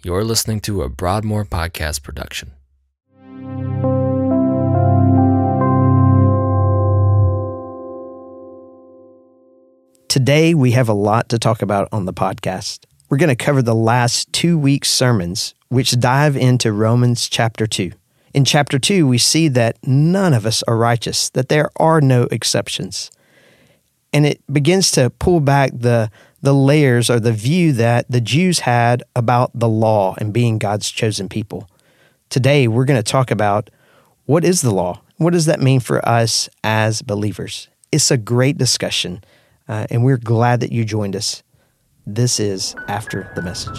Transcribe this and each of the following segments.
You're listening to a Broadmoor podcast production. Today, we have a lot to talk about on the podcast. We're going to cover the last two weeks' sermons, which dive into Romans chapter 2. In chapter 2, we see that none of us are righteous, that there are no exceptions. And it begins to pull back the, the layers or the view that the Jews had about the law and being God's chosen people. Today, we're going to talk about what is the law? What does that mean for us as believers? It's a great discussion, uh, and we're glad that you joined us. This is After the Message.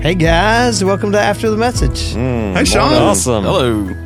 Hey guys, welcome to After the Message. Hey, Sean. Awesome. Hello.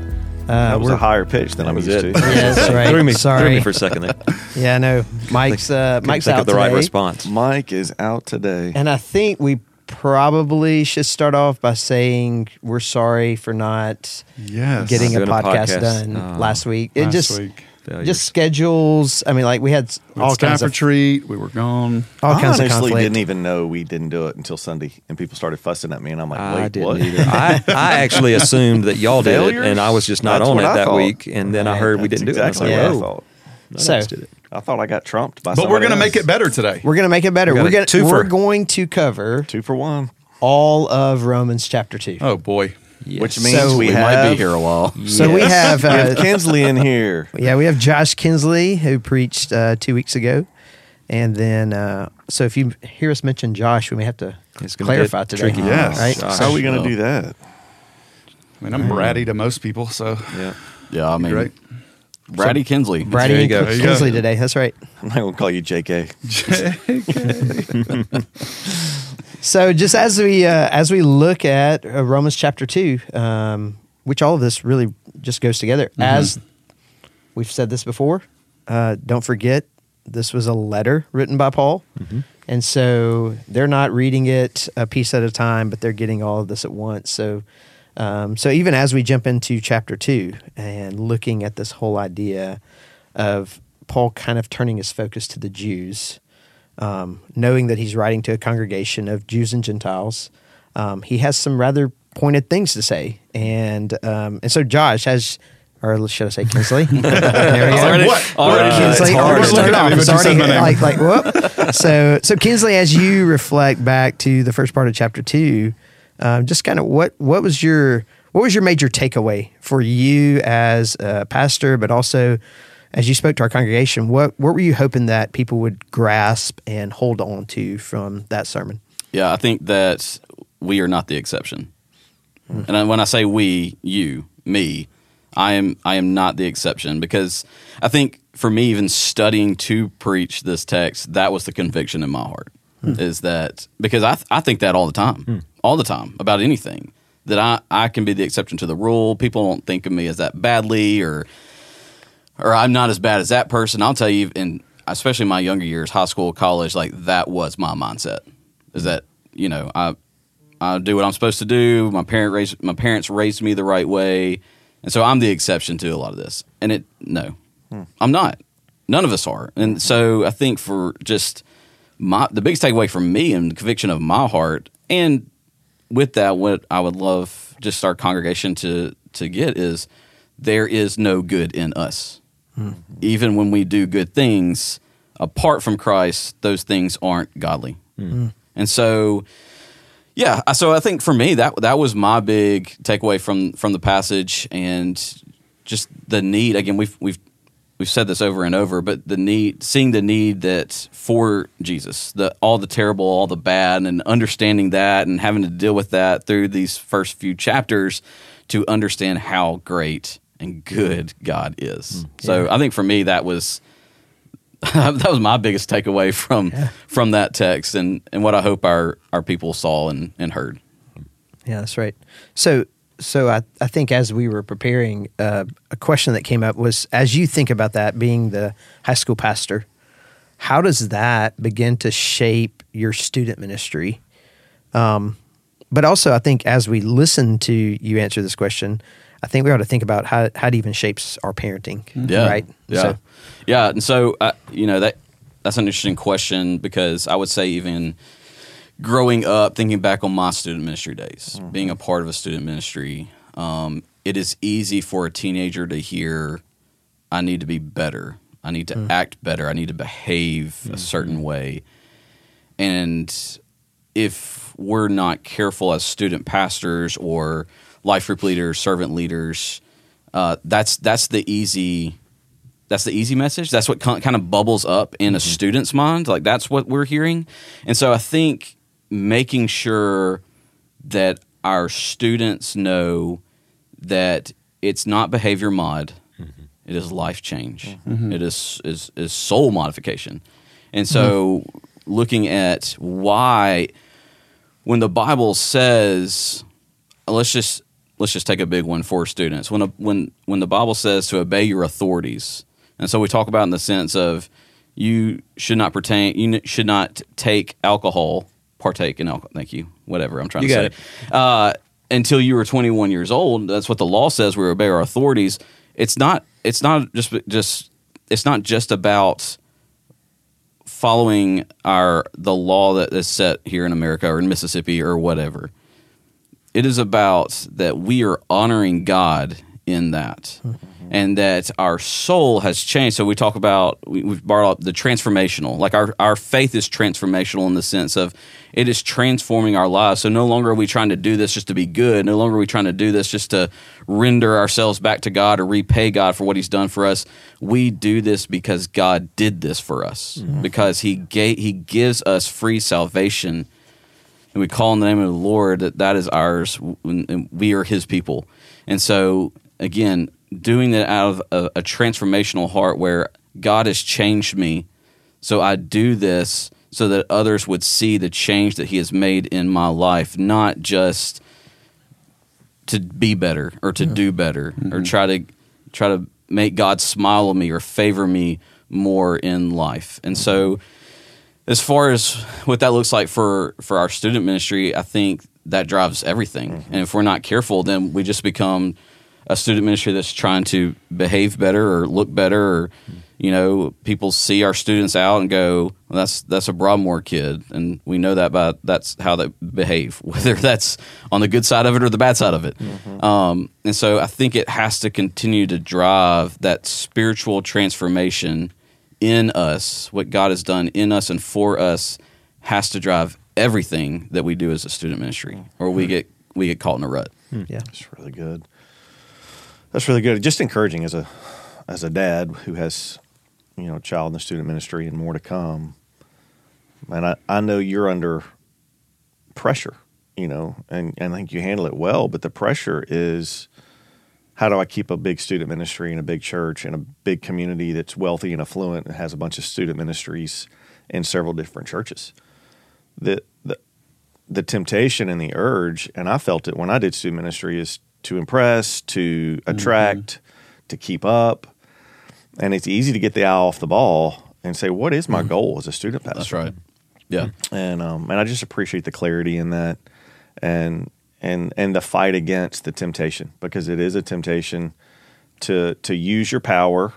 Uh, That was a higher pitch than I'm was used it. to. yeah, that's right. Threw me, Sorry. threw me for a second there. yeah, no. Mike's uh, Mike's Think out of the right response. Mike is out today. And I think we probably should start off by saying we're sorry for not Yes. getting a Doing a podcast, podcast. done Oh. last week. It Last just week. Failures. just schedules. I mean, like we had We all had staff kinds of retreat. We were gone. all I kinds of honestly conflict. didn't even know we didn't do it until Sunday, and people started fussing at me, and I'm like, I didn't what? either. I, I actually assumed that y'all did it, and I was just not That's on it I that thought. week. And then I heard we didn't exactly do it. Yeah. I what like, I thought. So- none of us did it." I thought I got trumped by something. But we're going to make it better today. we're gonna make it better. We we're gonna we're going to cover two for one, all of Romans chapter two. Oh, boy. Which means So- we, We have, might be here a while. So we have we uh, have Kinsley in here. Yeah, we have Josh Kinsley who preached uh, two weeks ago, and then uh, so if you hear us mention Josh, we may have to It's gonna clarify get today. tricky. Yes. right. Josh. How are we going to Well. do that? I mean, I'm bratty to most people, so Yeah. Yeah, I mean, great. Brady Kinsley. Brady There you go. There you Kinsley today. That's right. I'm not going to call you JK. JK. So just as we uh, as we look at uh, Romans chapter two, um, which all of this really just goes together. Mm-hmm. As we've said this before, uh, don't forget this was a letter written by Paul, Mm-hmm. and so they're not reading it a piece at a time, but they're getting all of this at once. So. Um, so even as we jump into chapter two and looking at this whole idea of Paul kind of turning his focus to the Jews, um, knowing that he's writing to a congregation of Jews and Gentiles, um, he has some rather pointed things to say. And um, and so Josh has, or should I say Kinsley? there we go. Already, What? already What? Kinsley, It's hard. already Look started at off. It's when you said already like like whoop. So so Kinsley, as you reflect back to the first part of chapter two, um, just kind of what what was your what was your major takeaway for you as a pastor, but also as you spoke to our congregation? What what were you hoping that people would grasp and hold on to from that sermon? Yeah, I think that we are not the exception. Hmm. And when I say we, you, me, I am I am not the exception because I think for me even studying to preach this text, that was the conviction in my heart. Hmm. Is that because I th- I think that all the time. Hmm. All the time about anything. That I, I can be the exception to the rule. People don't think of me as that badly or or I'm not as bad as that person. I'll tell you, in especially my younger years, high school, college, like that was my mindset. Is that you know I I do what I'm supposed to do. My parent raised my parents raised me the right way, and so I'm the exception to a lot of this. And it no, hmm. I'm not. None of us are. And so I think for just my the biggest takeaway from me and the conviction of my heart, and with that, what I would love just our congregation to to get is there is no good in us. Mm-hmm. Even when we do good things, apart from Christ, those things aren't godly. Mm-hmm. And so, yeah, so I think for me that that was my big takeaway from from the passage, and just the need. Again, we've we've we've said this over and over, but the need, seeing the need that for Jesus, the all the terrible, all the bad, and understanding that, and having to deal with that through these first few chapters to understand how great and good God is. So I think for me that was that was my biggest takeaway from from that text, and and what I hope our our people saw and and heard. Yeah, that's right. So, so I, I think as we were preparing, uh, a question that came up was as you think about that being the high school pastor, how does that begin to shape your student ministry? Um, but also, I think as we listen to you answer this question, I think we ought to think about how, how it even shapes our parenting. Yeah. Right? Yeah. So- yeah. And so, uh, you know, that that's an interesting question because I would say even growing up, thinking back on my student ministry days, being a part of a student ministry, um, it is easy for a teenager to hear, I need to be better. I need to act better. I need to behave a certain way. And if we're not careful as student pastors or life group leaders, servant leaders, uh, that's that's the easy that's the easy message. That's what kind of bubbles up in a mm-hmm. student's mind. Like that's what we're hearing, and so I think making sure that our students know that it's not behavior mod, mm-hmm. it is life change. Mm-hmm. It is, is is soul modification, and so looking at why when the Bible says, let's just let's just take a big one for students. When a, when when the Bible says to obey your authorities, and so we talk about in the sense of you should not pertain, you n- should not take alcohol, partake in alcohol. Thank you. Whatever I'm trying You to say. Uh, until you were 21 years old, that's what the law says. We obey our authorities. It's not. It's not just just. It's not just about following our the law that is set here in America or in Mississippi or whatever. It is about that we are honoring God in that. And that our soul has changed. So we talk about we, we've brought up the transformational. Like our, our faith is transformational in the sense of it is transforming our lives. So no longer are we trying to do this just to be good. No longer are we trying to do this just to render ourselves back to God or repay God for what He's done for us. We do this because God did this for us. Mm-hmm. Because He gave He gives us free salvation and we call on the name of the Lord that that is ours, and we are His people. And so, again, doing that out of a, a transformational heart where God has changed me, so I do this so that others would see the change that He has made in my life, not just to be better or to do better or mm-hmm. try to try to make God smile on me or favor me more in life. And so as far as what that looks like for for our student ministry, I think that drives everything. Mm-hmm. And if we're not careful, then we just become a student ministry that's trying to behave better or look better or mm-hmm. you know, people see our students out and go, well, "That's that's a Broadmoor kid," and we know that by that's how they behave, whether that's on the good side of it or the bad side of it. Mm-hmm. Um, and so, I think it has to continue to drive that spiritual transformation in us. What God has done in us and for us has to drive everything that we do as a student ministry, or we get we get caught in a rut. Hmm. Yeah. That's really good. That's really good. Just encouraging as a as a dad who has you know a child in the student ministry and more to come. And I, I know you're under pressure, you know, and, and I think you handle it well, but the pressure is how do I keep a big student ministry and a big church and a big community that's wealthy and affluent and has a bunch of student ministries in several different churches? The the the temptation and the urge, and I felt it when I did student ministry, is to impress, to attract, to keep up. And it's easy to get the eye off the ball and say, "What is my goal as a student pastor?" That's right. Yeah. and um, and I just appreciate the clarity in that, and and and the fight against the temptation because it is a temptation to to use your power,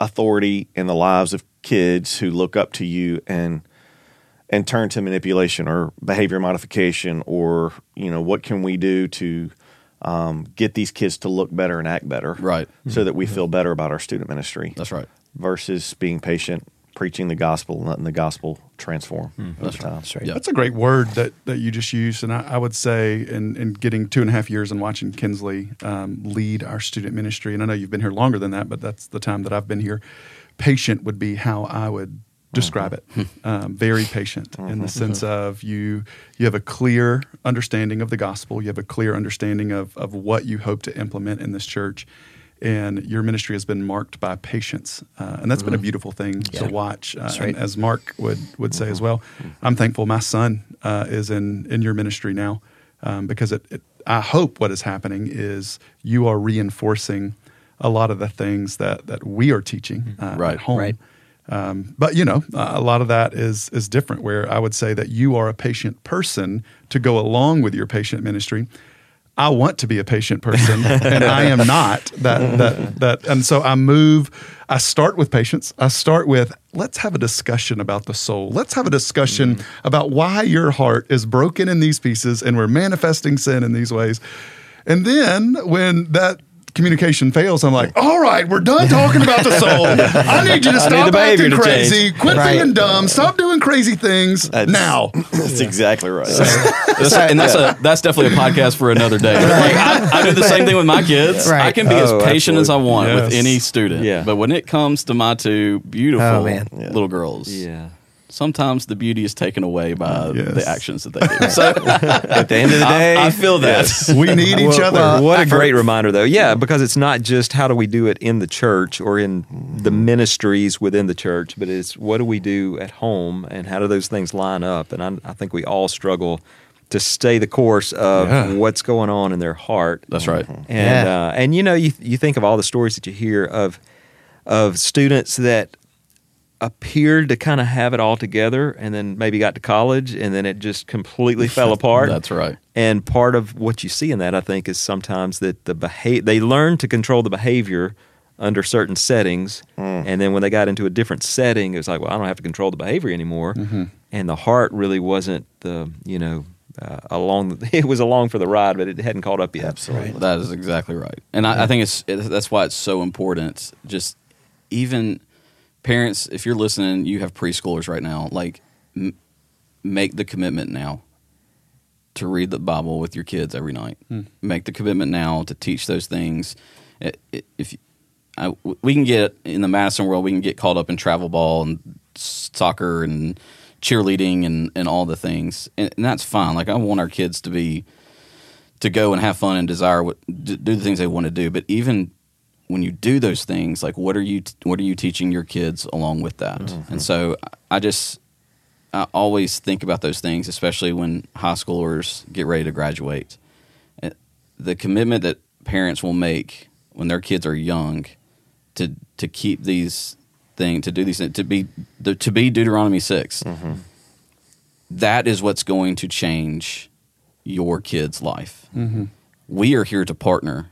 authority in the lives of kids who look up to you and and turn to manipulation or behavior modification or you know what can we do to um, get these kids to look better and act better Right. so that we feel better about our student ministry That's right. versus being patient preaching the gospel and letting the gospel transform over time That's right. Yeah. That's a great word that, that you just used. And I, I would say, in, in getting two and a half years and watching Kinsley um, lead our student ministry, and I know you've been here longer than that, but that's the time that I've been here. Patient would be how I would describe it. Um, very patient in the sense of you you have a clear understanding of the gospel. You have a clear understanding of, of what you hope to implement in this church. And your ministry has been marked by patience, uh, and that's been a beautiful thing to watch. Uh, right. as Mark would would say as well, I'm thankful my son uh, is in in your ministry now um, because it, it. I hope what is happening is you are reinforcing a lot of the things that that we are teaching uh, Right. at home. Right. Um, but you know, uh, a lot of that is is different. Where I would say that you are a patient person to go along with your patient ministry. I want to be a patient person, and I am not. That that that, and so I move. I start with patience. I start with let's have a discussion about the soul. Let's have a discussion mm. about why your heart is broken in these pieces, and we're manifesting sin in these ways. And then when that communication fails, I'm like, all right, we're done talking about the soul. I need you to stop the acting crazy, quit Right. being dumb, stop doing crazy things That's- now. That's exactly right. That's, and that's a that's definitely a podcast for another day. Like, I, I do the same thing with my kids. Right. I can be as Oh, patient as I absolutely. want with any student. Yeah. But when it comes to my two beautiful Oh, man. little girls, Yeah. Sometimes the beauty is taken away by Yes. the actions that they do. So At the end of the day, I, I feel that. We need each Well, other. well, what a great reminder, though. Yeah, because it's not just how do we do it in the church or in the ministries within the church, but it's what do we do at home and how do those things line up? And I, I think we all struggle to stay the course of Yeah. what's going on in their heart. That's right. And Yeah. uh, and you know you you think of all the stories that you hear of of students that appeared to kind of have it all together and then maybe got to college and then it just completely fell apart. That's right. And part of what you see in that, I think, is sometimes that the behavior they learn to control the behavior under certain settings, and then when they got into a different setting, it was like, well, I don't have to control the behavior anymore, and the heart really wasn't the you know uh, along. It was along for the ride, but it hadn't caught up yet. Absolutely. That is exactly right, and I, I think it's it, that's why it's so important. Just even parents, if you're listening, you have preschoolers right now. Like, m- make the commitment now to read the Bible with your kids every night. Hmm. Make the commitment now to teach those things. If I, we can get in the Madison world, we can get caught up in travel ball and soccer and cheerleading and, and all the things, and, and that's fine. Like I want our kids to be to go and have fun and desire what do the things they want to do. But even when you do those things, like what are you what are you teaching your kids along with that? Mm-hmm. And so I just I always think about those things, especially when high schoolers get ready to graduate. Uh, The commitment that parents will make when their kids are young to to keep these things to do these things, to be to be Deuteronomy 6 mm-hmm. that is what's going to change your kid's life. Mm-hmm. We are here to partner.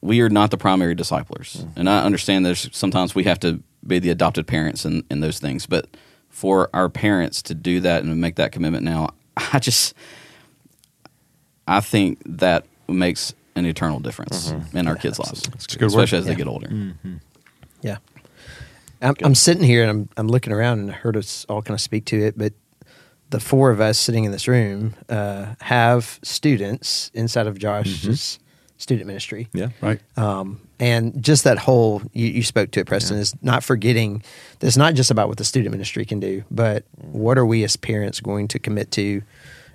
We are not the primary disciplers, mm-hmm. and I understand there's sometimes we have to be the adopted parents and, and those things. But for our parents to do that and make that commitment now, I just I think that makes an eternal difference mm-hmm. in our kids' lives, a good word. especially as Yeah. they get older. Mm-hmm. Yeah. I'm, I'm sitting here and I'm, I'm looking around and I heard us all kind of speak to it, but the four of us sitting in this room uh, have students inside of Josh's student ministry. Yeah. right. Um, and just that whole, you, you spoke to it, Preston, is not forgetting that it's not just about what the student ministry can do, but what are we as parents going to commit to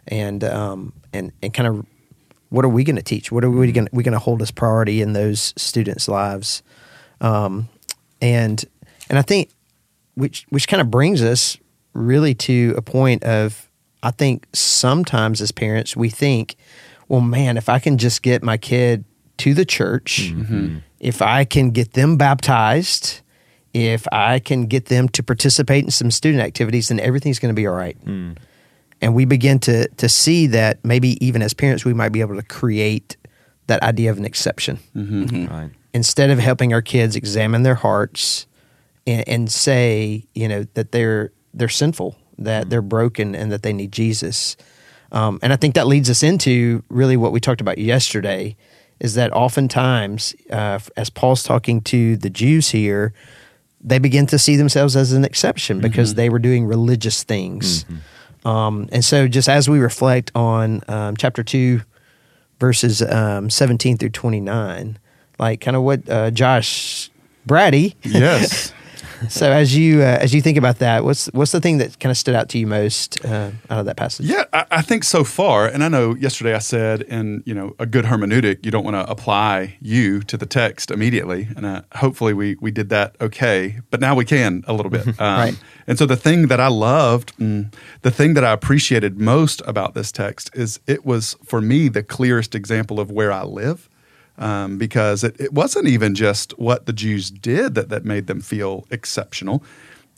and, um, and, and kind of what are we going to teach? What are we going we going to hold as priority in those students' lives? Um, and, and I think which, which kind of brings us really to a point of, I think sometimes as parents, we think, well, man, if I can just get my kid to the church, mm-hmm. if I can get them baptized, if I can get them to participate in some student activities, then everything's going to be all right. Mm. And we begin to to see that maybe even as parents, we might be able to create that idea of an exception mm-hmm. Mm-hmm. Right. instead of helping our kids examine their hearts and, and say, you know, that they're they're sinful, that mm. they're broken, and that they need Jesus. Um, and I think that leads us into really what we talked about yesterday, is that oftentimes, uh, as Paul's talking to the Jews here, they begin to see themselves as an exception because they were doing religious things. Um, and so, just as we reflect on um, chapter two, verses um, 17 through 29 like kind of what uh, josh brady Yes. so as you uh, as you think about that what's what's the thing that kind of stood out to you most uh, out of that passage Yeah, I, I think so far, and I know yesterday I said in you know a good hermeneutic, you don't want to apply you to the text immediately, and uh, hopefully we we did that okay, but now we can a little bit. Um, Right. And so the thing that I loved, mm, the thing that I appreciated most about this text is it was for me the clearest example of where I live. Um, because it, it wasn't even just what the Jews did that, that made them feel exceptional.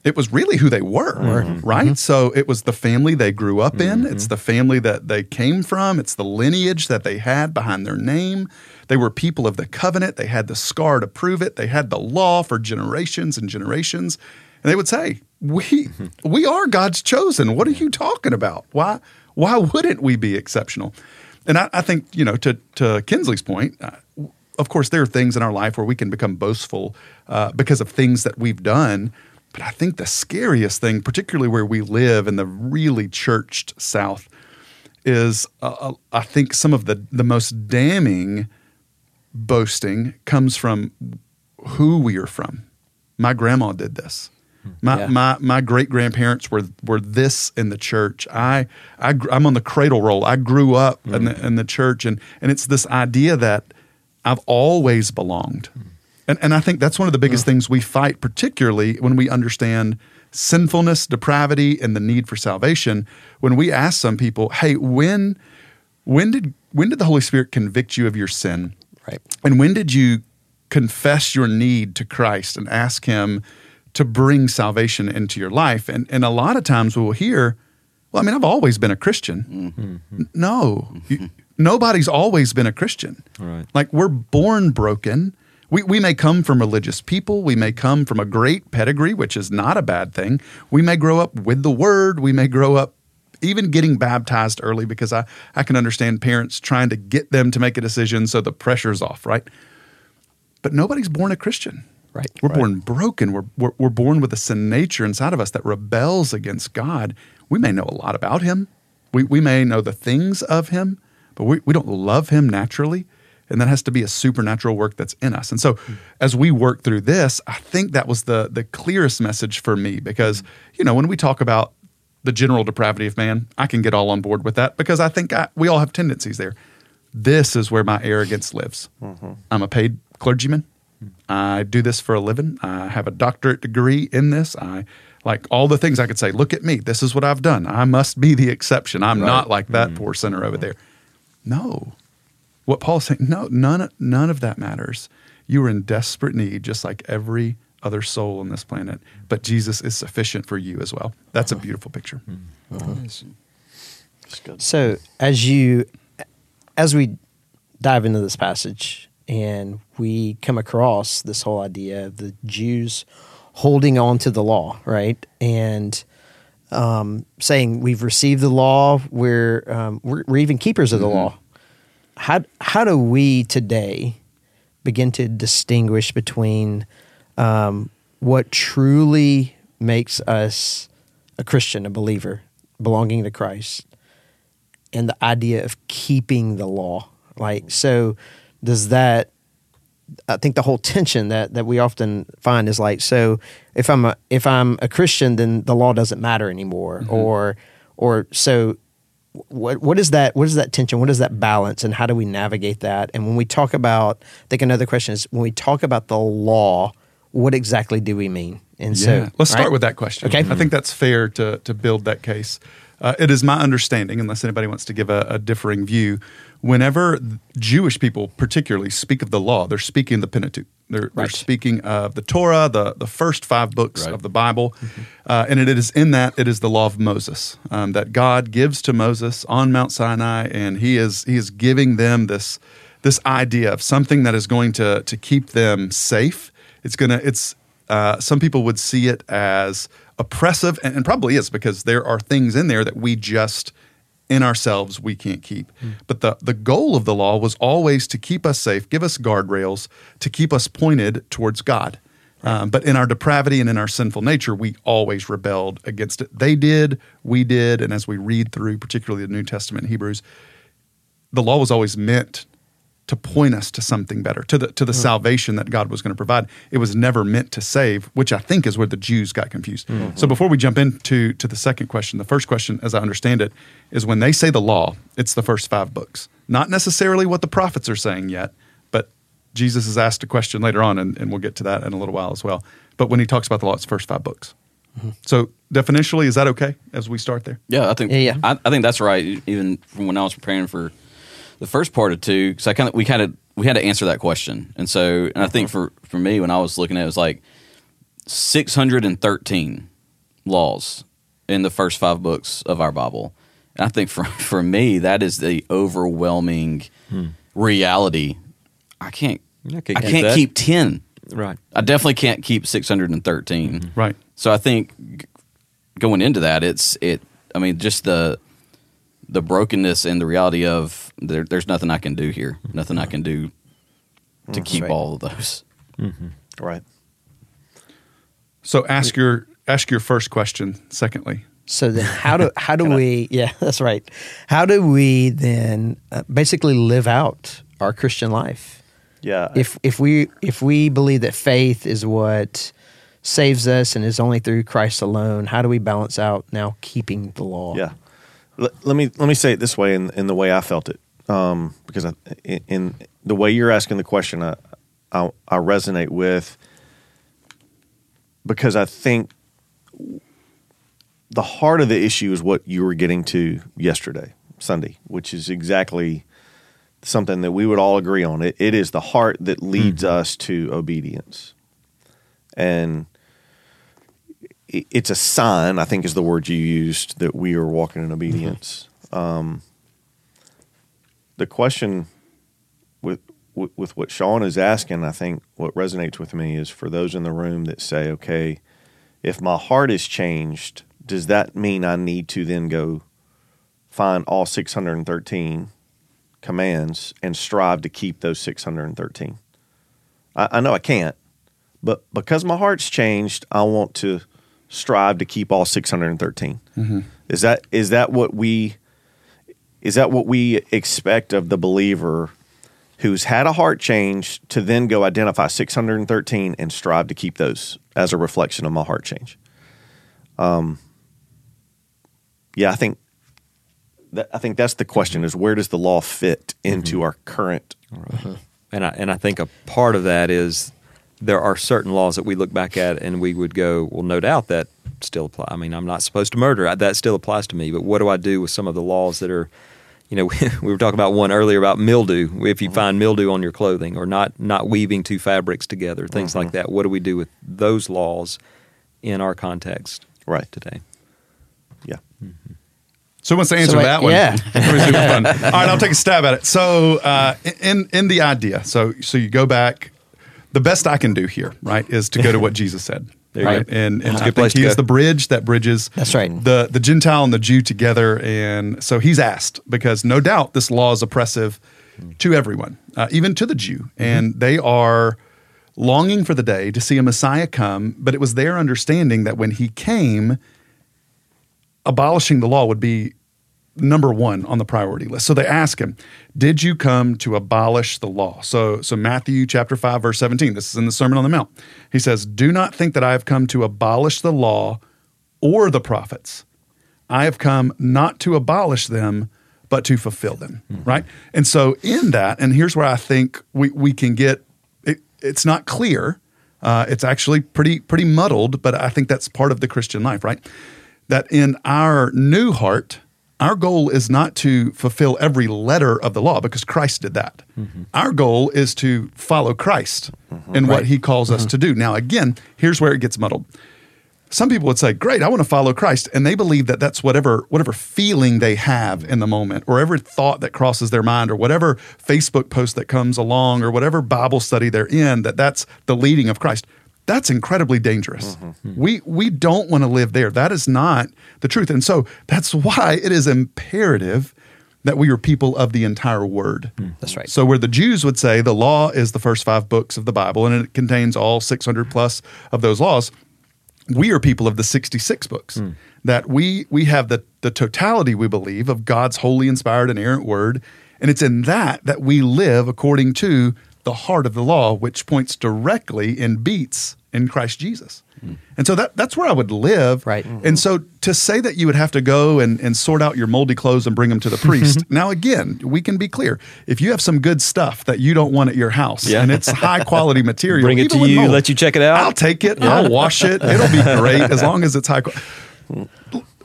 it was really who they were, right? So it was the family they grew up in. It's the family that they came from. It's the lineage that they had behind their name. They were people of the covenant. They had the scar to prove it. They had the law for generations and generations. And they would say, "We we are God's chosen. What are you talking about? Why why wouldn't we be exceptional?" And I, I think you know to to Kinsley's point. Uh, of course, there are things in our life where we can become boastful uh, because of things that we've done. But I think the scariest thing, particularly where we live in the really churched South, is uh, uh, I think some of the the most damning boasting comes from who we are from. My grandma did this. My Yeah. my my great grandparents were were this in the church. I I I'm on the cradle roll. I grew up in the in the church, and and it's this idea that I've always belonged. And and I think that's one of the biggest hmm. things we fight, particularly when we understand sinfulness, depravity, and the need for salvation. When we ask some people, "Hey, when when did when did the Holy Spirit convict you of your sin?" Right. And when did you confess your need to Christ and ask Him to bring salvation into your life? And and a lot of times we'll hear, "Well, I mean, I've always been a Christian." Mm-hmm. N- No, You- nobody's always been a Christian. Right. Like we're born broken. We, we may come from religious people. We may come from a great pedigree, which is not a bad thing. We may grow up with the word. We may grow up even getting baptized early because I, I can understand parents trying to get them to make a decision so the pressure's off, right? But nobody's born a Christian. Right. We're born broken. We're, we're, we're born with a sin nature inside of us that rebels against God. We may know a lot about Him. We, we may know the things of Him, but we, we don't love Him naturally. And that has to be a supernatural work that's in us. And so hmm. as we work through this, I think that was the, the clearest message for me because, you know, when we talk about the general depravity of man, I can get all on board with that because I think I, we all have tendencies there. This is where my arrogance lives. Mm-hmm. I'm a paid clergyman. Hmm. I do this for a living. I have a doctorate degree in this. I like all the things I could say. Look at me. This is what I've done. I must be the exception. I'm not like that hmm. poor sinner over there. No. What Paul's saying, no, none, none of that matters. You are in desperate need, just like every other soul on this planet. But Jesus is sufficient for you as well. That's a uh-huh. beautiful picture. Hmm. Uh-huh. It's good. So as you as we dive into this passage and we come across this whole idea of the Jews holding on to the law, right? And um, saying we've received the law, we're, um, we're we're even keepers of the law. How how do we today begin to distinguish between um, what truly makes us a Christian, a believer, belonging to Christ, and the idea of keeping the law. Like, so does that? I think the whole tension that that we often find is like, so if I'm a if I'm a Christian, then the law doesn't matter anymore, mm-hmm. or or so. What what is that? What is that tension? What is that balance? And how do we navigate that? And when we talk about, I think another question is when we talk about the law, what exactly do we mean? And so, let's start right? with that question. Okay. I think that's fair to to build that case. Uh, it is my understanding, unless anybody wants to give a, a differing view, whenever Jewish people, particularly, speak of the law, they're speaking the Pentateuch. They're, they're speaking of the Torah, the the first five books Right. of the Bible, uh, and it is in that it is the law of Moses um, that God gives to Moses on Mount Sinai, and he is he is giving them this this idea of something that is going to to keep them safe. It's gonna it's uh, some people would see it as oppressive, and, and probably is because there are things in there that we just in ourselves we can't keep. But the the goal of the law was always to keep us safe, give us guardrails, to keep us pointed towards God. Um, but in our depravity and in our sinful nature, we always rebelled against it. They did, we did, and as we read through, particularly the New Testament Hebrews, the law was always meant to point us to something better, to the to the hmm. salvation that God was going to provide. It was never meant to save, which I think is where the Jews got confused. Hmm. So before we jump into to the second question, the first question, as I understand it, is when they say the law, it's the first five books, not necessarily what the prophets are saying yet, but Jesus is asked a question later on, and, and we'll get to that in a little while as well. But when he talks about the law, it's the first five books. Mm-hmm. So definitionally, is that okay as we start there? Yeah, I think Yeah, yeah. I, I think that's right. Even from when I was preparing for the first part of two, because I kind of we kind of we had to answer that question, and so and I think for for me when I was looking at it, it was like six hundred and thirteen laws in the first five books of our Bible. And I think for for me, that is the overwhelming reality. I can't. I I can't can't, keep ten. Right. I definitely can't keep six hundred and thirteen. Right. So I think going into that, it's it. I mean, just the the brokenness and the reality of there, there's nothing I can do here. Mm-hmm. Nothing I can do to mm-hmm. keep right. all of those. Mm-hmm. Right. So ask your ask your first question. Secondly, So then, how do how do we? Yeah, that's right. How do we then uh, basically live out our Christian life? Yeah. If if we if we believe that faith is what saves us and is only through Christ alone, how do we balance out now keeping the law? Yeah. Let, let me let me say it this way in, in the way I felt it, um, because I, in, in the way you're asking the question, I, I I resonate with because I think the heart of the issue is what you were getting to yesterday, Sunday, which is exactly something that we would all agree on. It, it is the heart that leads us to obedience, and it's a sign. I think is the word you used that we are walking in obedience. Um, the question with, with with what Sean is asking, I think what resonates with me is for those in the room that say, "Okay, if my heart is changed, does that mean I need to then go find all 613 commands and strive to keep those 613?" I, I know I can't, but because my heart's changed, I want to strive to keep all 613. Mm-hmm. Is that is that what we is that what we expect of the believer who's had a heart change to then go identify 613 and strive to keep those as a reflection of my heart change? Um, yeah, I think that I think that's the question: is where does the law fit into mm-hmm. our current? Uh-huh. And I and I think a part of that is there are certain laws that we look back at and we would go, well, no doubt that still apply. I mean, I'm not supposed to murder. That still applies to me. But what do I do with some of the laws that are, you know, we were talking about one earlier about mildew. If you mm-hmm. find mildew on your clothing or not not weaving two fabrics together, things like mm-hmm. that. What do we do with those laws in our context Right. today? Yeah. Mm-hmm. So who wants to answer like, that one? yeah. Let me see which one. All right, I'll take a stab at it. So uh, in in the idea, so so you go back. The best I can do here, right, is to go to what Jesus said. There right, go. and and That's a I good place think he to is the bridge that bridges. That's right. The the Gentile and the Jew together, and so he's asked because no doubt this law is oppressive to everyone, uh, even to the Jew, and they are longing for the day to see a Messiah come. But it was their understanding that when he came, abolishing the law would be number one on the priority list. So they ask him, "Did you come to abolish the law?" So, so Matthew chapter five verse seventeen. This is in the Sermon on the Mount. He says, "Do not think that I have come to abolish the law or the prophets. I have come not to abolish them." But to fulfill them, right? And so, in that, and here's where I think we, we can get it, it's not clear. Uh, it's actually pretty pretty muddled, but I think that's part of the Christian life, right? That in our new heart, our goal is not to fulfill every letter of the law because Christ did that. Mm-hmm. Our goal is to follow Christ mm-hmm. in what He calls us mm-hmm. to do. Now, again, here's where it gets muddled. Some people would say, "Great, I want to follow Christ," and they believe that that's whatever whatever feeling they have in the moment, or every thought that crosses their mind, or whatever Facebook post that comes along, or whatever Bible study they're in. That that's the leading of Christ. That's incredibly dangerous. Mm-hmm. Hmm. We we don't want to live there. That is not the truth, and so that's why it is imperative that we are people of the entire Word. Hmm. That's right. So where the Jews would say the law is the first five books of the Bible, and it contains all 600 plus of those laws, we are people of the 66 books hmm. that we we have the the totality we believe of God's holy inspired and errant word and it's in that that we live according to the heart of the law which points directly and beats in Christ Jesus. And so that that's where I would live. Right. And so to say that you would have to go and, and sort out your moldy clothes and bring them to the priest. now again, we can be clear. If you have some good stuff that you don't want at your house Yeah. and it's high quality material, Bring it to you, mold, let you check it out. I'll take it. I'll wash it. It'll be great as long as it's high quality.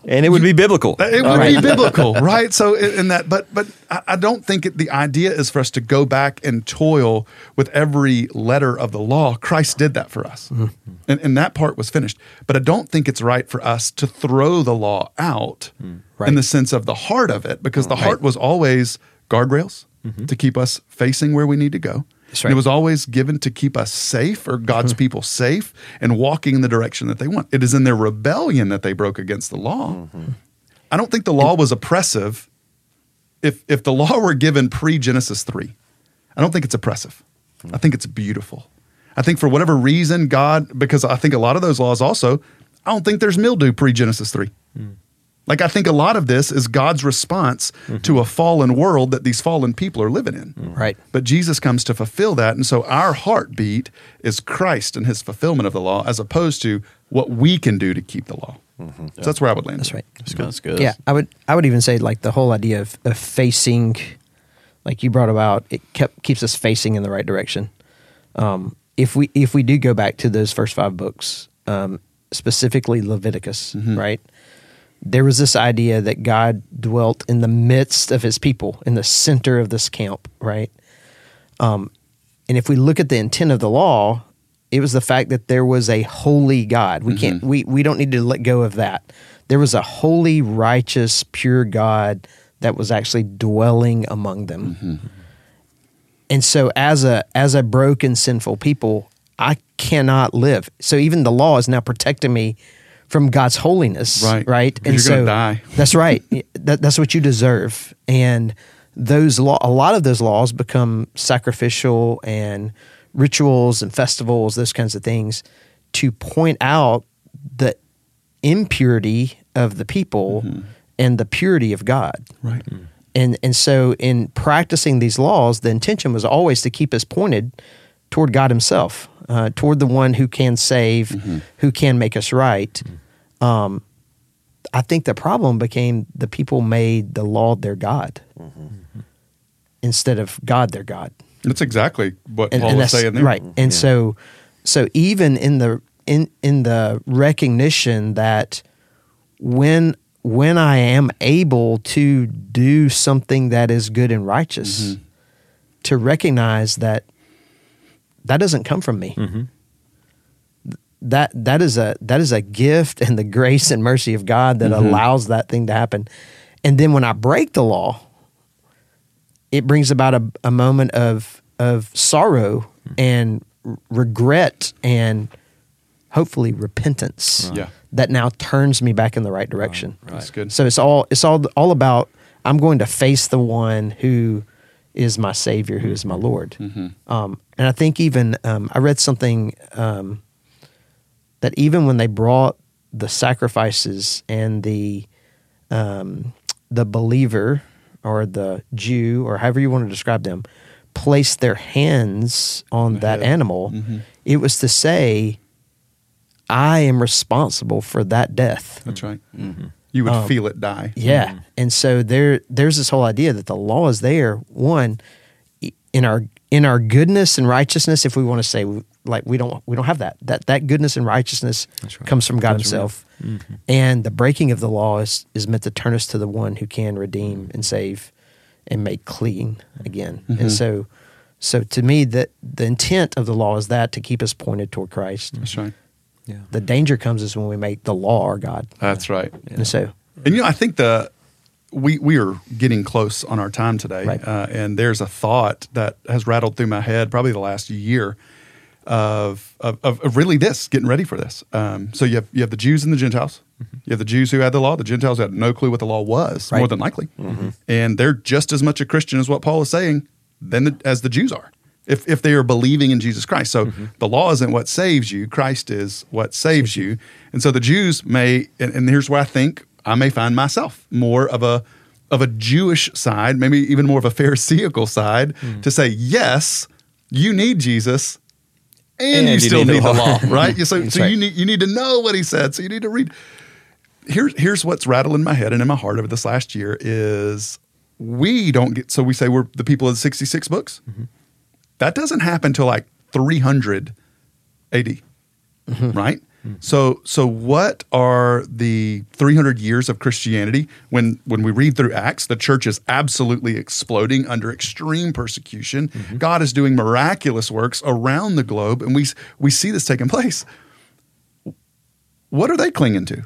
And it would be biblical. It would be biblical, right? So in that, but but I don't think it, the idea is for us to go back and toil with every letter of the law. Christ did that for us, mm-hmm. and, and that part was finished. But I don't think it's right for us to throw the law out mm. Right. in the sense of the heart of it, because the mm. heart was always guardrails mm-hmm. to keep us facing where we need to go. And it was always given to keep us safe or God's uh-huh. people safe and walking in the direction that they want. It is in their rebellion that they broke against the law. Mm-hmm. I don't think the law was oppressive. If if the law were given pre Genesis three, I don't think it's oppressive. I think it's beautiful. I think for whatever reason, God, because I think a lot of those laws also, I don't think there's mildew pre Genesis three. Hmm. Like I think a lot of this is God's response to a fallen world that these fallen people are living in. Right. But Jesus comes to fulfill that. And so our heartbeat is Christ and his fulfillment of the law as opposed to what we can do to keep the law. So that's where I would land. That's right. That's good. That's good. Yeah, I would I would even say like the whole idea of, of facing, like you brought about, it kept keeps us facing in the right direction. Um, if we if we do go back to those first five books, um, specifically Leviticus, right? There was this idea that God dwelt in the midst of His people, in the center of this camp, right? Um, and if we look at the intent of the law, it was the fact that there was a holy God. We can't we we don't need to let go of that. There was a holy, righteous, pure God that was actually dwelling among them. And so as a as a broken sinful people, I cannot live. So even the law is now protecting me from God's holiness, Right. right? and you're gonna die. That's right. that, that's what you deserve. And those law, a lot of those laws become sacrificial and rituals and festivals, those kinds of things, to point out the impurity of the people mm-hmm. and the purity of God. Right. Mm. And and so in practicing these laws, the intention was always to keep us pointed toward God Himself, uh, toward the one who can save, mm-hmm. who can make us right. Mm. Um, I think the problem became the people made the law their God instead of God their God That's exactly what and, Paul and was saying there. right. And so, so even in the in in the recognition that when when I am able to do something that is good and righteous, Mm-hmm. to recognize that that doesn't come from me. Mm-hmm. That that is a that is a gift and the grace and mercy of God that Mm-hmm. allows that thing to happen. And then when I break the law, it brings about a, a moment of of sorrow and r- regret and hopefully repentance Yeah. that now turns me back in the right direction. That's good. So it's all it's all all about I'm going to face the one who is my savior, who is my Lord. Um, and I think even um, I read something um, that even when they brought the sacrifices and the um, the believer or the Jew or however you want to describe them placed their hands on that head. animal, it was to say, I am responsible for that death. That's right. You would feel it die. Um, Yeah. And so there there's this whole idea that the law is there one in our in our goodness and righteousness if we want to say like we don't we don't have that that that goodness and righteousness right. comes from God Comes from himself. And the breaking of the law is is meant to turn us to the one who can redeem and save and make clean again. And so so to me that the intent of the law is that to keep us pointed toward Christ. That's right. Yeah. The danger comes is when we make the law our God. That's right. And so And you know, I think the we we are getting close on our time today, Right. uh, and there's a thought that has rattled through my head probably the last year of of, of, of really this getting ready for this. Um, so you have you have the Jews and the Gentiles. Mm-hmm. You have the Jews who had the law. The Gentiles had no clue what the law was, Right. more than likely, mm-hmm. and they're just as much a Christian as what Paul is saying than the, as the Jews are. If, if they are believing in Jesus Christ. So mm-hmm. the law isn't what saves you, Christ is what saves you. And so the Jews may, and, and here's where I think I may find myself more of a of a Jewish side, maybe even more of a Pharisaical side, mm. to say, yes, you need Jesus, and, And you still need need the law, right? so so right. you need you need to know what he said. So you need to read. Here's here's what's rattling my head and in my heart over this last year is we don't get so we say we're the people of the 66 books. Mm-hmm. That doesn't happen till like 300 AD, mm-hmm. right? Mm-hmm. So, so what are the 300 years of Christianity? When when we read through Acts, the church is absolutely exploding under extreme persecution. Mm-hmm. God is doing miraculous works around the globe, and we we see this taking place. What are they clinging to?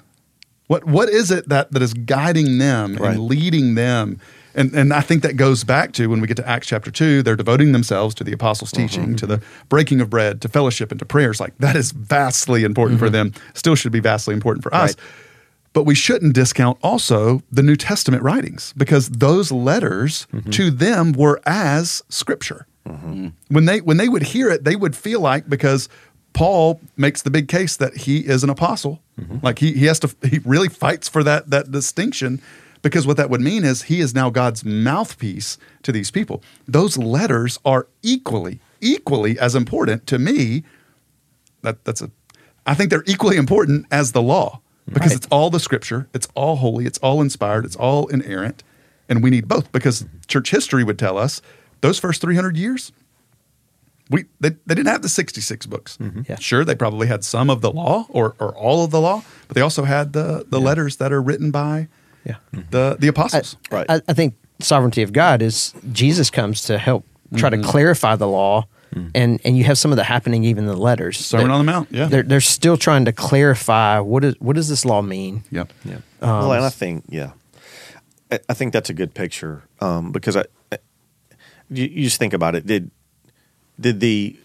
What what is it that that is guiding them Right. and leading them? And and I think that goes back to when we get to Acts chapter two, they're devoting themselves to the apostles' mm-hmm. teaching, to the breaking of bread, to fellowship, and to prayers. Like that is vastly important for mm-hmm. them. Still should be vastly important for us. Right. But we shouldn't discount also the New Testament writings because those letters mm-hmm. to them were as scripture. When they when they would hear it, they would feel like because Paul makes the big case that he is an apostle. Like he he has to he really fights for that that distinction because what that would mean is he is now God's mouthpiece to these people. Those letters are equally equally as important to me that that's a I think they're equally important as the law because Right. it's all the scripture, it's all holy, it's all inspired, it's all inerrant, and we need both because church history would tell us those first 300 years we they, they didn't have the 66 books. Mm-hmm. Yeah. Sure, they probably had some of the law or or all of the law, but they also had the the letters that are written by Yeah. the the I, apostles. Right. I, I think sovereignty of God is Jesus comes to help try Mm-hmm. to clarify the law, and and you have some of that happening even in the letters. Sermon on the Mount, yeah. they're they're still trying to clarify what is what does this law mean. Yep. Yeah. well, and I think, yeah, I, I think that's a good picture um, because I, I- you, you just think about it. Did did the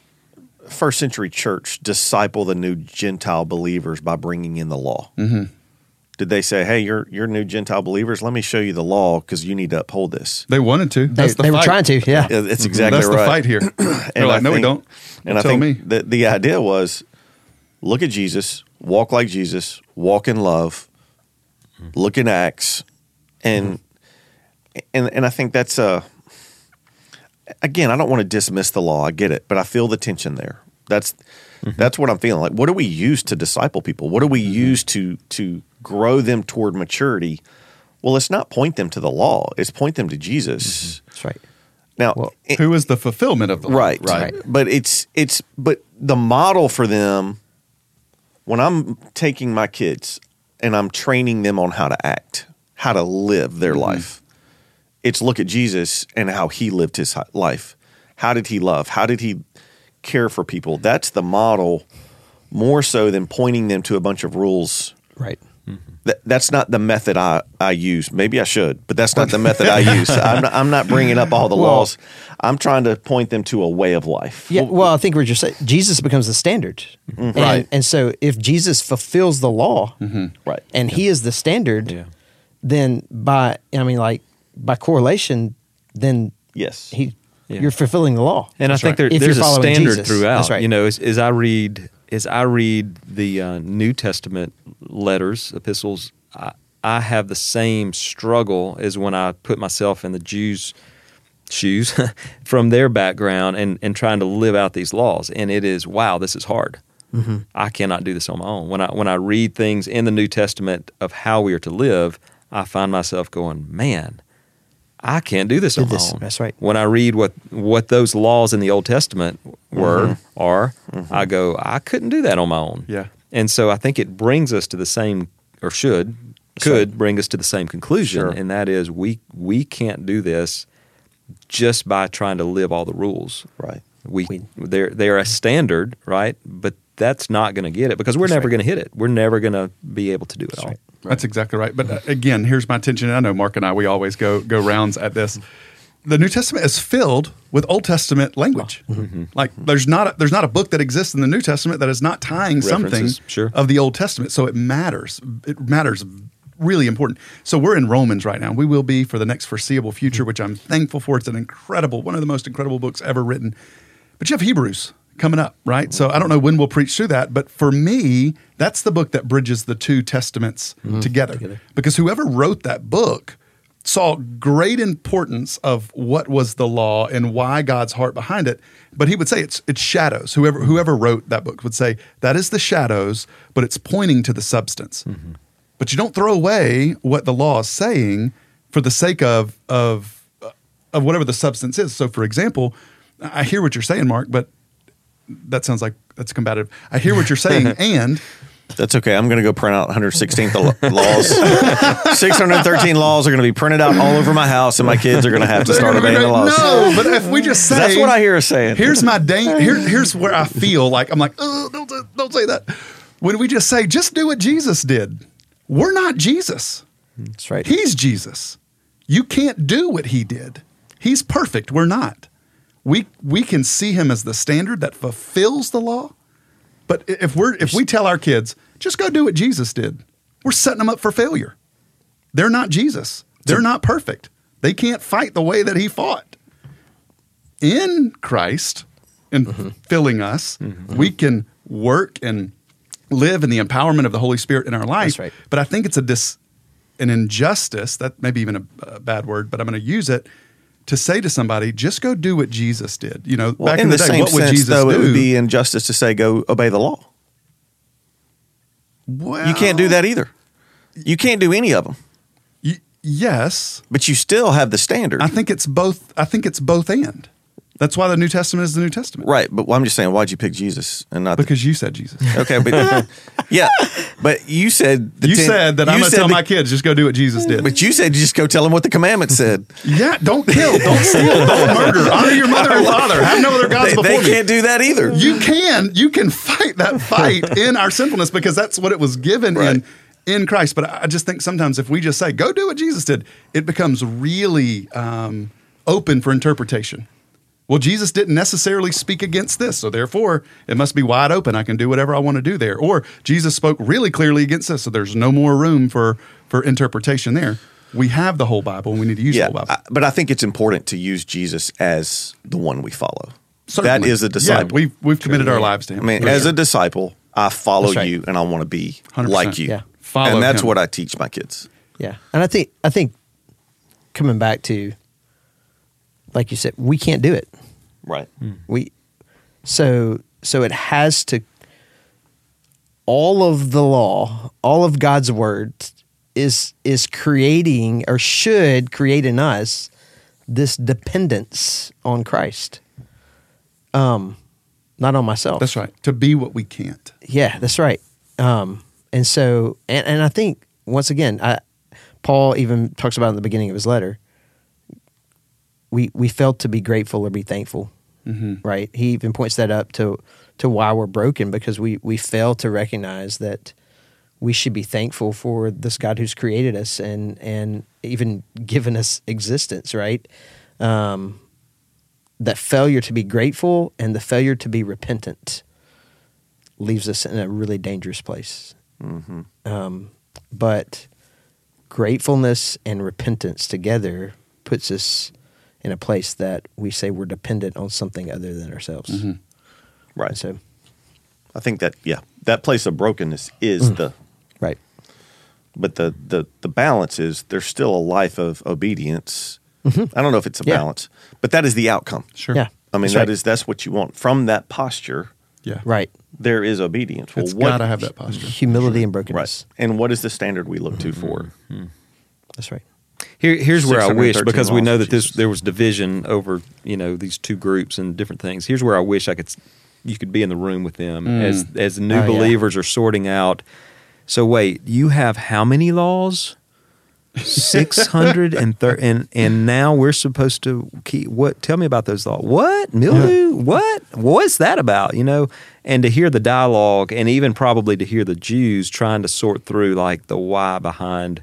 first century church disciple the new Gentile believers by bringing in the law? Mm-hmm. Did they say, "Hey, you're you're new Gentile believers. Let me show you the law because you need to uphold this"? They wanted to. They, the they were trying to, yeah. Yeah, It's mm-hmm. exactly That's right. the fight here. They're like, I no, we don't. And I think me. the the idea was look at Jesus, walk like Jesus, walk in love, look in Acts, and mm-hmm. and and I think that's a again. I don't want to dismiss the law. I get it, but I feel the tension there. That's mm-hmm. that's what I'm feeling. Like, what do we use to disciple people? What do we use to to grow them toward maturity? Well, it's not point them to the law. It's point them to Jesus. Mm-hmm. That's right. Now, Well, it- Who is the fulfillment of the law? right Right. but it's it's but the model for them when i'm taking my kids and i'm training them on how to act how to live their mm-hmm. life it's look at jesus and how he lived his life how did he love how did he care for people that's the model more so than pointing them to a bunch of rules Right. That, that's not the method I, I use. Maybe I should, but that's not the method I use. I'm not, I'm not bringing up all the Well- laws. I'm trying to point them to a way of life. Yeah, well, I think we're just saying Jesus becomes the standard, mm-hmm. and, Right. And so, if Jesus fulfills the law, mm-hmm. Right. and He is the standard, Yeah. then by I mean, like by correlation, then Yes. He Yeah. you're fulfilling the law. And I think right. there, If there's you're a following standard Jesus. throughout. That's right. You know, as, as I read as I read the uh, New Testament letters, epistles, I, I have the same struggle as when I put myself in the Jews' shoes from their background and, and trying to live out these laws. And it is wow, this is hard. Mm-hmm. I cannot do this on my own. When I when I read things in the New Testament of how we are to live, I find myself going, man, I can't do this Do on this. my own. That's right. When I read what what those laws in the Old Testament were Mm-hmm. are, I go, I couldn't do that on my own. Yeah. And so I think it brings us to the same, or should, could bring us to the same conclusion, Sure. and that is we we can't do this just by trying to live all the rules. Right. We We- they're they're a standard, right? But that's not going to get it because we're never right. going to hit it. We're never going to be able to do it all. right. That's exactly right. But uh, again, here's my tension. I know Mark and I, we always go go rounds at this. The New Testament is filled with Old Testament language. Like there's not a, there's not a book that exists in the New Testament that is not tying something sure. of the Old Testament. So it matters. It matters really important. So we're in Romans right now. We will be for the next foreseeable future, which I'm thankful for. It's an incredible, one of the most incredible books ever written. But you have Hebrews coming up, right? So I don't know when we'll preach through that, but for me, that's the book that bridges the two testaments mm-hmm. together. Because whoever wrote that book saw great importance of what was the law and why God's heart behind it. But he would say it's it's shadows. Whoever whoever wrote that book would say that is the shadows, but it's pointing to the substance. Mm-hmm. But you don't throw away what the law is saying for the sake of of of whatever the substance is. So, for example, I hear what you're saying, Mark, but that sounds like that's combative. I hear what you're saying, and That's okay. I'm going to go print out 116th laws. 613 laws are going to be printed out all over my house, and my kids are going to have to start obeying the laws. No, but if we just say That's what I hear us saying. Here's my dang. Here, here's where I feel like I'm like, oh, don't don't say that. When we just say, just do what Jesus did. We're not Jesus. That's right. He's Jesus. You can't do what he did. He's perfect. We're not. We we can see him as the standard that fulfills the law. But if we're if we tell our kids, just go do what Jesus did, we're setting them up for failure. They're not Jesus. They're not perfect. They can't fight the way that he fought. In Christ and Mm-hmm. filling us, we can work and live in the empowerment of the Holy Spirit in our life. That's right. But I think it's a dis, an injustice that maybe even a, a bad word, but I'm going to use it to say to somebody, just go do what Jesus did. You know, Well, back in, in, the, the, day, same what would sense, Jesus though, do? it would be injustice to say go obey the law. well, You can't do that either. You can't do any of them, y- yes, but you still have the standard. I think it's both. I think it's both and. That's why the New Testament is the New Testament, right, but I'm just saying, why'd you pick Jesus and not the Because you said Jesus. Okay, but yeah, but you said the you ten- said that I'm going to tell the- my kids just go do what Jesus did. But you said just go tell them what the commandment said. yeah, don't kill, don't steal, don't murder, honor your mother and father, have no other gods they, before they me. can't do that either. you can you can fight that fight in our sinfulness because that's what it was given Right. in in Christ. But I just think sometimes if we just say go do what Jesus did, it becomes really um, open for interpretation. Well, Jesus didn't necessarily speak against this, so therefore it must be wide open. I can do whatever I want to do there. Or Jesus spoke really clearly against this, so there's no more room for for interpretation there. We have the whole Bible, and we need to use yeah, the whole Bible. I- but I think it's important to use Jesus as the one we follow. That Certainly. is a disciple. Yeah, we've we've committed our lives to Him. I mean, as sure. a disciple, I follow right. you, and I want to be 100%. like you. Yeah. Follow and that's him. what I teach my kids. Yeah, and I think I think coming back to, like you said, we can't do it. Right. We so so it has to. All of the law, all of God's word, is is creating or should create in us this dependence on Christ. Um, not on myself. That's right. To be what we can't. Yeah, that's right. Um, and so, and, and I think once again, I, Paul even talks about in the beginning of his letter. We we failed to be grateful or be thankful, right? He even points that up to to why we're broken because we we fail to recognize that we should be thankful for this God who's created us and and even given us existence, right? Um, that failure to be grateful and the failure to be repentant leaves us in a really dangerous place. Um, but gratefulness and repentance together puts us in a place that we say we're dependent on something other than ourselves. Mm-hmm. Right. And so, I think that yeah, that place of brokenness is mm. the right. but the the the balance is there's still a life of obedience. Mm-hmm. I don't know if it's a Yeah. balance, but that is the outcome. Sure. Yeah. I mean That's that is right. that's what you want from that posture. Yeah. Right. There is obedience. It's what- got to have that posture. Humility and right. brokenness. And what is the standard we look to for? Mm-hmm. That's right. Here, here's where I wish because we know that this there was division over you know these two groups and different things. Here's where I wish I could you could be in the room with them as as new Oh, yeah. believers are sorting out. So wait, you have how many laws? Six hundred and thirty, and and now we're supposed to keep what? Tell me about those laws. What mildew? What? What's that about? You know, and to hear the dialogue, and even probably to hear the Jews trying to sort through like the why behind,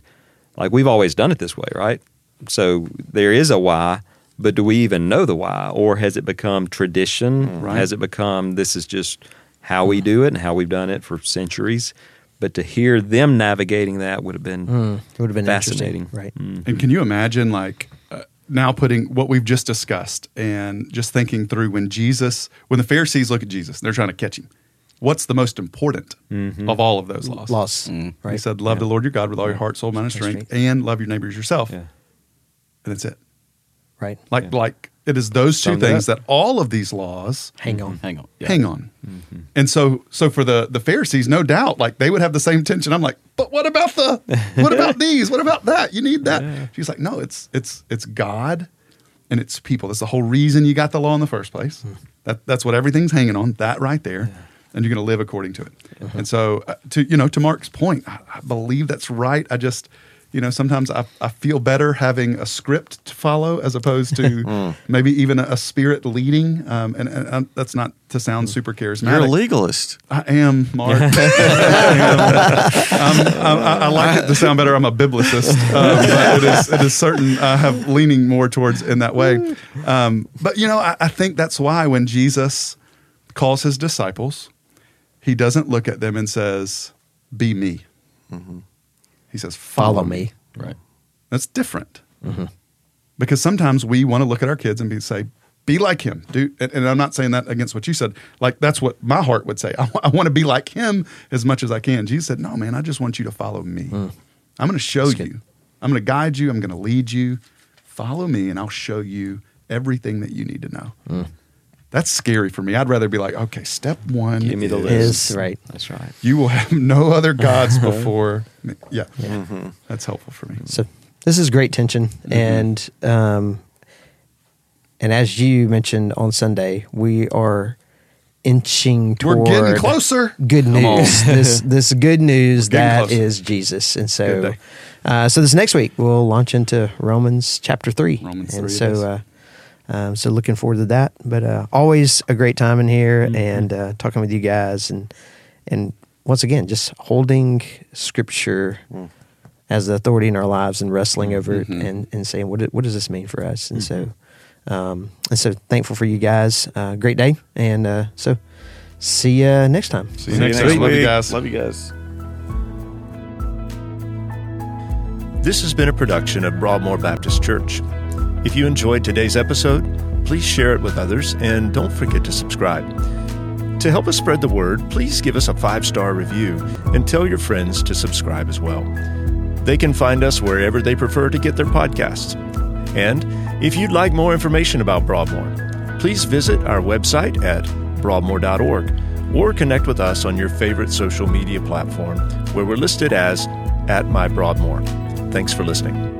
like we've always done it this way, right? So there is a why, but do we even know the why, or has it become tradition? Right. Has it become this is just how we do it and how we've done it for centuries? But to hear them navigating that would have been Mm, it would have been fascinating, interesting. Right. And can you imagine, like, uh, now putting what we've just discussed and just thinking through when Jesus, when the Pharisees look at Jesus, they're trying to catch him. What's the most important mm-hmm. of all of those laws? Loss. Mm. Mm. He Right. said, "Love the Lord your God with all your heart, soul, mind, and strength, Strength. and love your neighbors yourself." Yeah. And that's it. Right. Like, like it is those two Summed things up. that all of these laws Hang mm-hmm. on. Hang on. Yeah. hang on. Mm-hmm. And so, so for the the Pharisees, no doubt, like they would have the same tension. I'm like, but what about the, what about these? What about that? You need that. She's like, no, it's it's it's God, and it's people. That's the whole reason you got the law in the first place. Mm. That that's what everything's hanging on. That right there. And you're going to live according to it. And so, uh, to you know, to Mark's point, I, I believe that's right. I just, you know, sometimes I, I feel better having a script to follow as opposed to maybe even a, a spirit leading. Um, and, and, and that's not to sound super charismatic. You're a legalist. I am, Mark. I, am. Um, I, I like it to sound better. I'm a biblicist, uh, but it is, it is certain I have leaning more towards in that way. Um, but you know, I, I think that's why when Jesus calls his disciples, he doesn't look at them and says, "Be me." Mm-hmm. He says, "Follow, Follow me." me. Right. That's different. Mm-hmm. Because sometimes we want to look at our kids and be say, be like him, dude. And, and I'm not saying that against what you said. Like that's what my heart would say. I, want to be like him as much as I can. Jesus said, "No, man. I just want you to follow me. Hmm. I'm going to show good. you. I'm going to guide you. I'm going to lead you. Follow me, and I'll show you everything that you need to know." Hmm. That's scary for me. I'd rather be like, okay, step one Give me the is list. Is right. That's right. You will have no other gods before. me. Yeah, that's helpful for me. So this is great tension, and um, and as you mentioned on Sunday, we are inching We're toward getting closer. good on. news. this this good news getting that closer. is Jesus, and Good so day. uh, so this next week we'll launch into Romans chapter three, Romans and 3 it is. so. Uh, um, so looking forward to that, but uh, always a great time in here Mm-hmm. and uh, talking with you guys, and and once again just holding Scripture Mm. as the authority in our lives and wrestling over Mhm. it and, and saying what what does this mean for us and Mm-hmm. so um, and so thankful for you guys uh, great day and uh, so see you next time See you next week. Love you guys. Love you guys. This has been a production of Broadmoor Baptist Church. If you enjoyed today's episode, please share it with others and don't forget to subscribe. To help us spread the word, please give us a five star review and tell your friends to subscribe as well. They can find us wherever they prefer to get their podcasts. And if you'd like more information about Broadmoor, please visit our website at broadmoor.org or connect with us on your favorite social media platform where we're listed as at my Broadmoor. Thanks for listening.